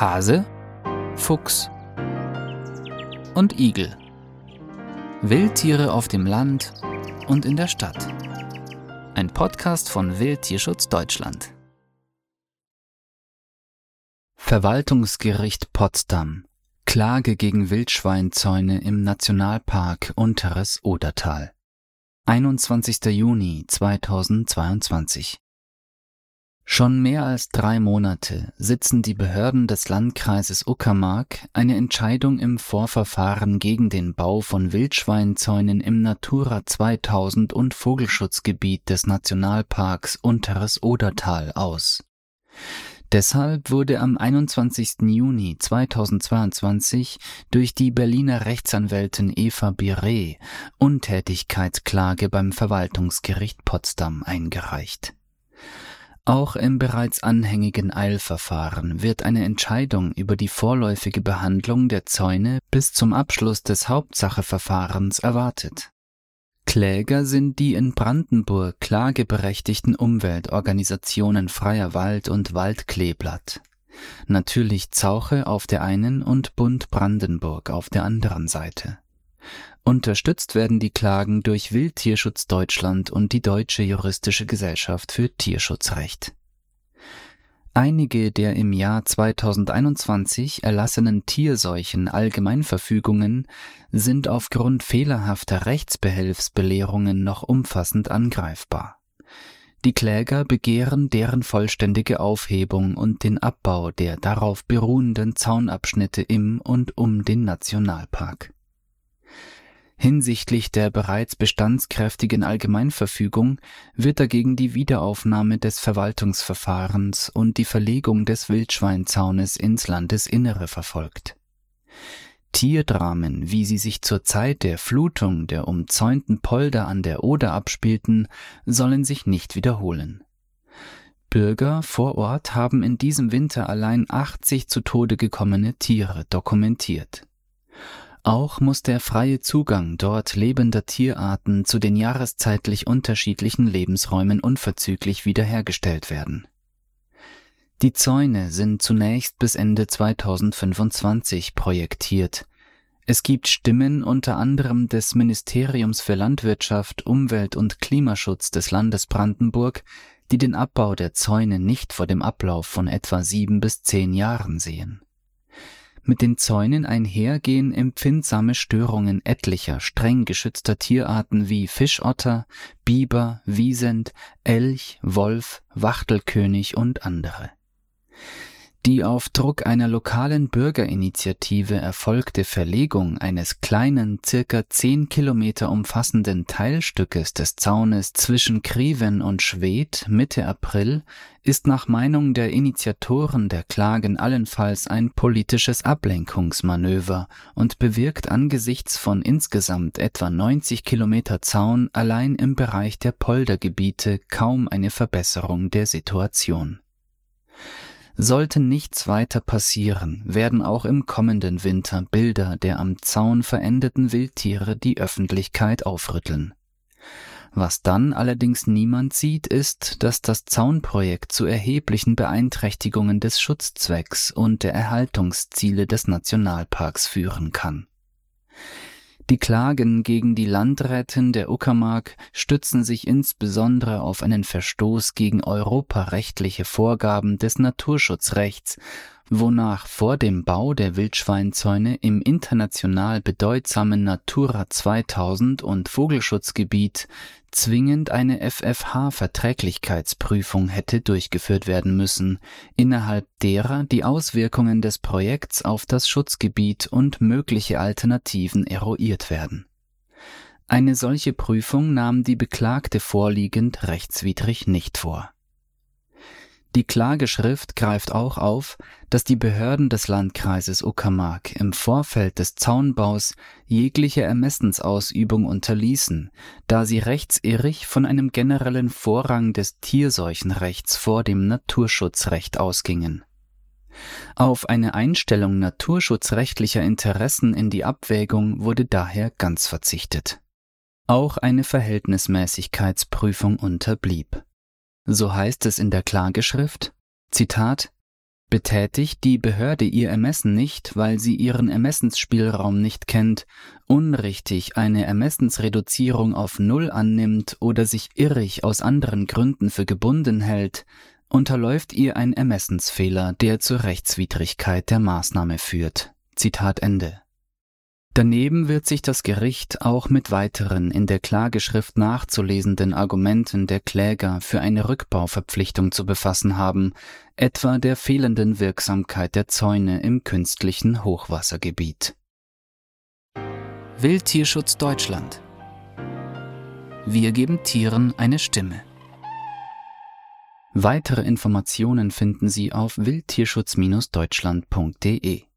Hase, Fuchs und Igel. Wildtiere auf dem Land und in der Stadt. Ein Podcast von Wildtierschutz Deutschland. Verwaltungsgericht Potsdam. Klage gegen Wildschweinzäune im Nationalpark Unteres Odertal. 21. Juni 2022 Schon mehr als drei Monate sitzen die Behörden des Landkreises Uckermark eine Entscheidung im Vorverfahren gegen den Bau von Wildschweinzäunen im Natura 2000 und Vogelschutzgebiet des Nationalparks Unteres Odertal aus. Deshalb wurde am 21. Juni 2022 durch die Berliner Rechtsanwältin Eva Bire Untätigkeitsklage beim Verwaltungsgericht Potsdam eingereicht. Auch im bereits anhängigen Eilverfahren wird eine Entscheidung über die vorläufige Behandlung der Zäune bis zum Abschluss des Hauptsacheverfahrens erwartet. Kläger sind die in Brandenburg klageberechtigten Umweltorganisationen Freier Wald und Waldkleeblatt. Natürlich Zauche auf der einen und Bund Brandenburg auf der anderen Seite. Unterstützt werden die Klagen durch Wildtierschutz Deutschland und die Deutsche Juristische Gesellschaft für Tierschutzrecht. Einige der im Jahr 2021 erlassenen Tierseuchen Allgemeinverfügungen sind aufgrund fehlerhafter Rechtsbehelfsbelehrungen noch umfassend angreifbar. Die Kläger begehren deren vollständige Aufhebung und den Abbau der darauf beruhenden Zaunabschnitte im und um den Nationalpark. Hinsichtlich der bereits bestandskräftigen Allgemeinverfügung wird dagegen die Wiederaufnahme des Verwaltungsverfahrens und die Verlegung des Wildschweinzaunes ins Landesinnere verfolgt. Tierdramen, wie sie sich zur Zeit der Flutung der umzäunten Polder an der Oder abspielten, sollen sich nicht wiederholen. Bürger vor Ort haben in diesem Winter allein 80 zu Tode gekommene Tiere dokumentiert. Auch muss der freie Zugang dort lebender Tierarten zu den jahreszeitlich unterschiedlichen Lebensräumen unverzüglich wiederhergestellt werden. Die Zäune sind zunächst bis Ende 2025 projektiert. Es gibt Stimmen unter anderem des Ministeriums für Landwirtschaft, Umwelt und Klimaschutz des Landes Brandenburg, die den Abbau der Zäune nicht vor dem Ablauf von etwa sieben bis zehn Jahren sehen. Mit den Zäunen einhergehen empfindsame Störungen etlicher streng geschützter Tierarten wie Fischotter, Biber, Wiesent, Elch, Wolf, Wachtelkönig und andere. Die auf Druck einer lokalen Bürgerinitiative erfolgte Verlegung eines kleinen, circa zehn Kilometer umfassenden Teilstückes des Zaunes zwischen Kriven und Schwedt Mitte April ist nach Meinung der Initiatoren der Klagen allenfalls ein politisches Ablenkungsmanöver und bewirkt angesichts von insgesamt etwa 90 Kilometer Zaun allein im Bereich der Poldergebiete kaum eine Verbesserung der Situation. Sollte nichts weiter passieren, werden auch im kommenden Winter Bilder der am Zaun verendeten Wildtiere die Öffentlichkeit aufrütteln. Was dann allerdings niemand sieht, ist, dass das Zaunprojekt zu erheblichen Beeinträchtigungen des Schutzzwecks und der Erhaltungsziele des Nationalparks führen kann. Die Klagen gegen die Landrätin der Uckermark stützen sich insbesondere auf einen Verstoß gegen europarechtliche Vorgaben des Naturschutzrechts, wonach vor dem Bau der Wildschweinzäune im international bedeutsamen Natura 2000 und Vogelschutzgebiet zwingend eine FFH-Verträglichkeitsprüfung hätte durchgeführt werden müssen, innerhalb derer die Auswirkungen des Projekts auf das Schutzgebiet und mögliche Alternativen eruiert werden. Eine solche Prüfung nahm die Beklagte vorliegend rechtswidrig nicht vor die Klageschrift greift auch auf, dass die Behörden des Landkreises Uckermark im Vorfeld des Zaunbaus jegliche Ermessensausübung unterließen, da sie rechtsirrig von einem generellen Vorrang des Tierseuchenrechts vor dem Naturschutzrecht ausgingen. Auf eine Einstellung naturschutzrechtlicher Interessen in die Abwägung wurde daher ganz verzichtet. Auch eine Verhältnismäßigkeitsprüfung unterblieb so heißt es in der Klageschrift, Zitat, Betätigt die Behörde ihr Ermessen nicht, weil sie ihren Ermessensspielraum nicht kennt, unrichtig eine Ermessensreduzierung auf Null annimmt oder sich irrig aus anderen Gründen für gebunden hält, unterläuft ihr ein Ermessensfehler, der zur Rechtswidrigkeit der Maßnahme führt. Zitat Ende. Daneben wird sich das Gericht auch mit weiteren in der Klageschrift nachzulesenden Argumenten der Kläger für eine Rückbauverpflichtung zu befassen haben, etwa der fehlenden Wirksamkeit der Zäune im künstlichen Hochwassergebiet. Wildtierschutz Deutschland Wir geben Tieren eine Stimme. Weitere Informationen finden Sie auf wildtierschutz-deutschland.de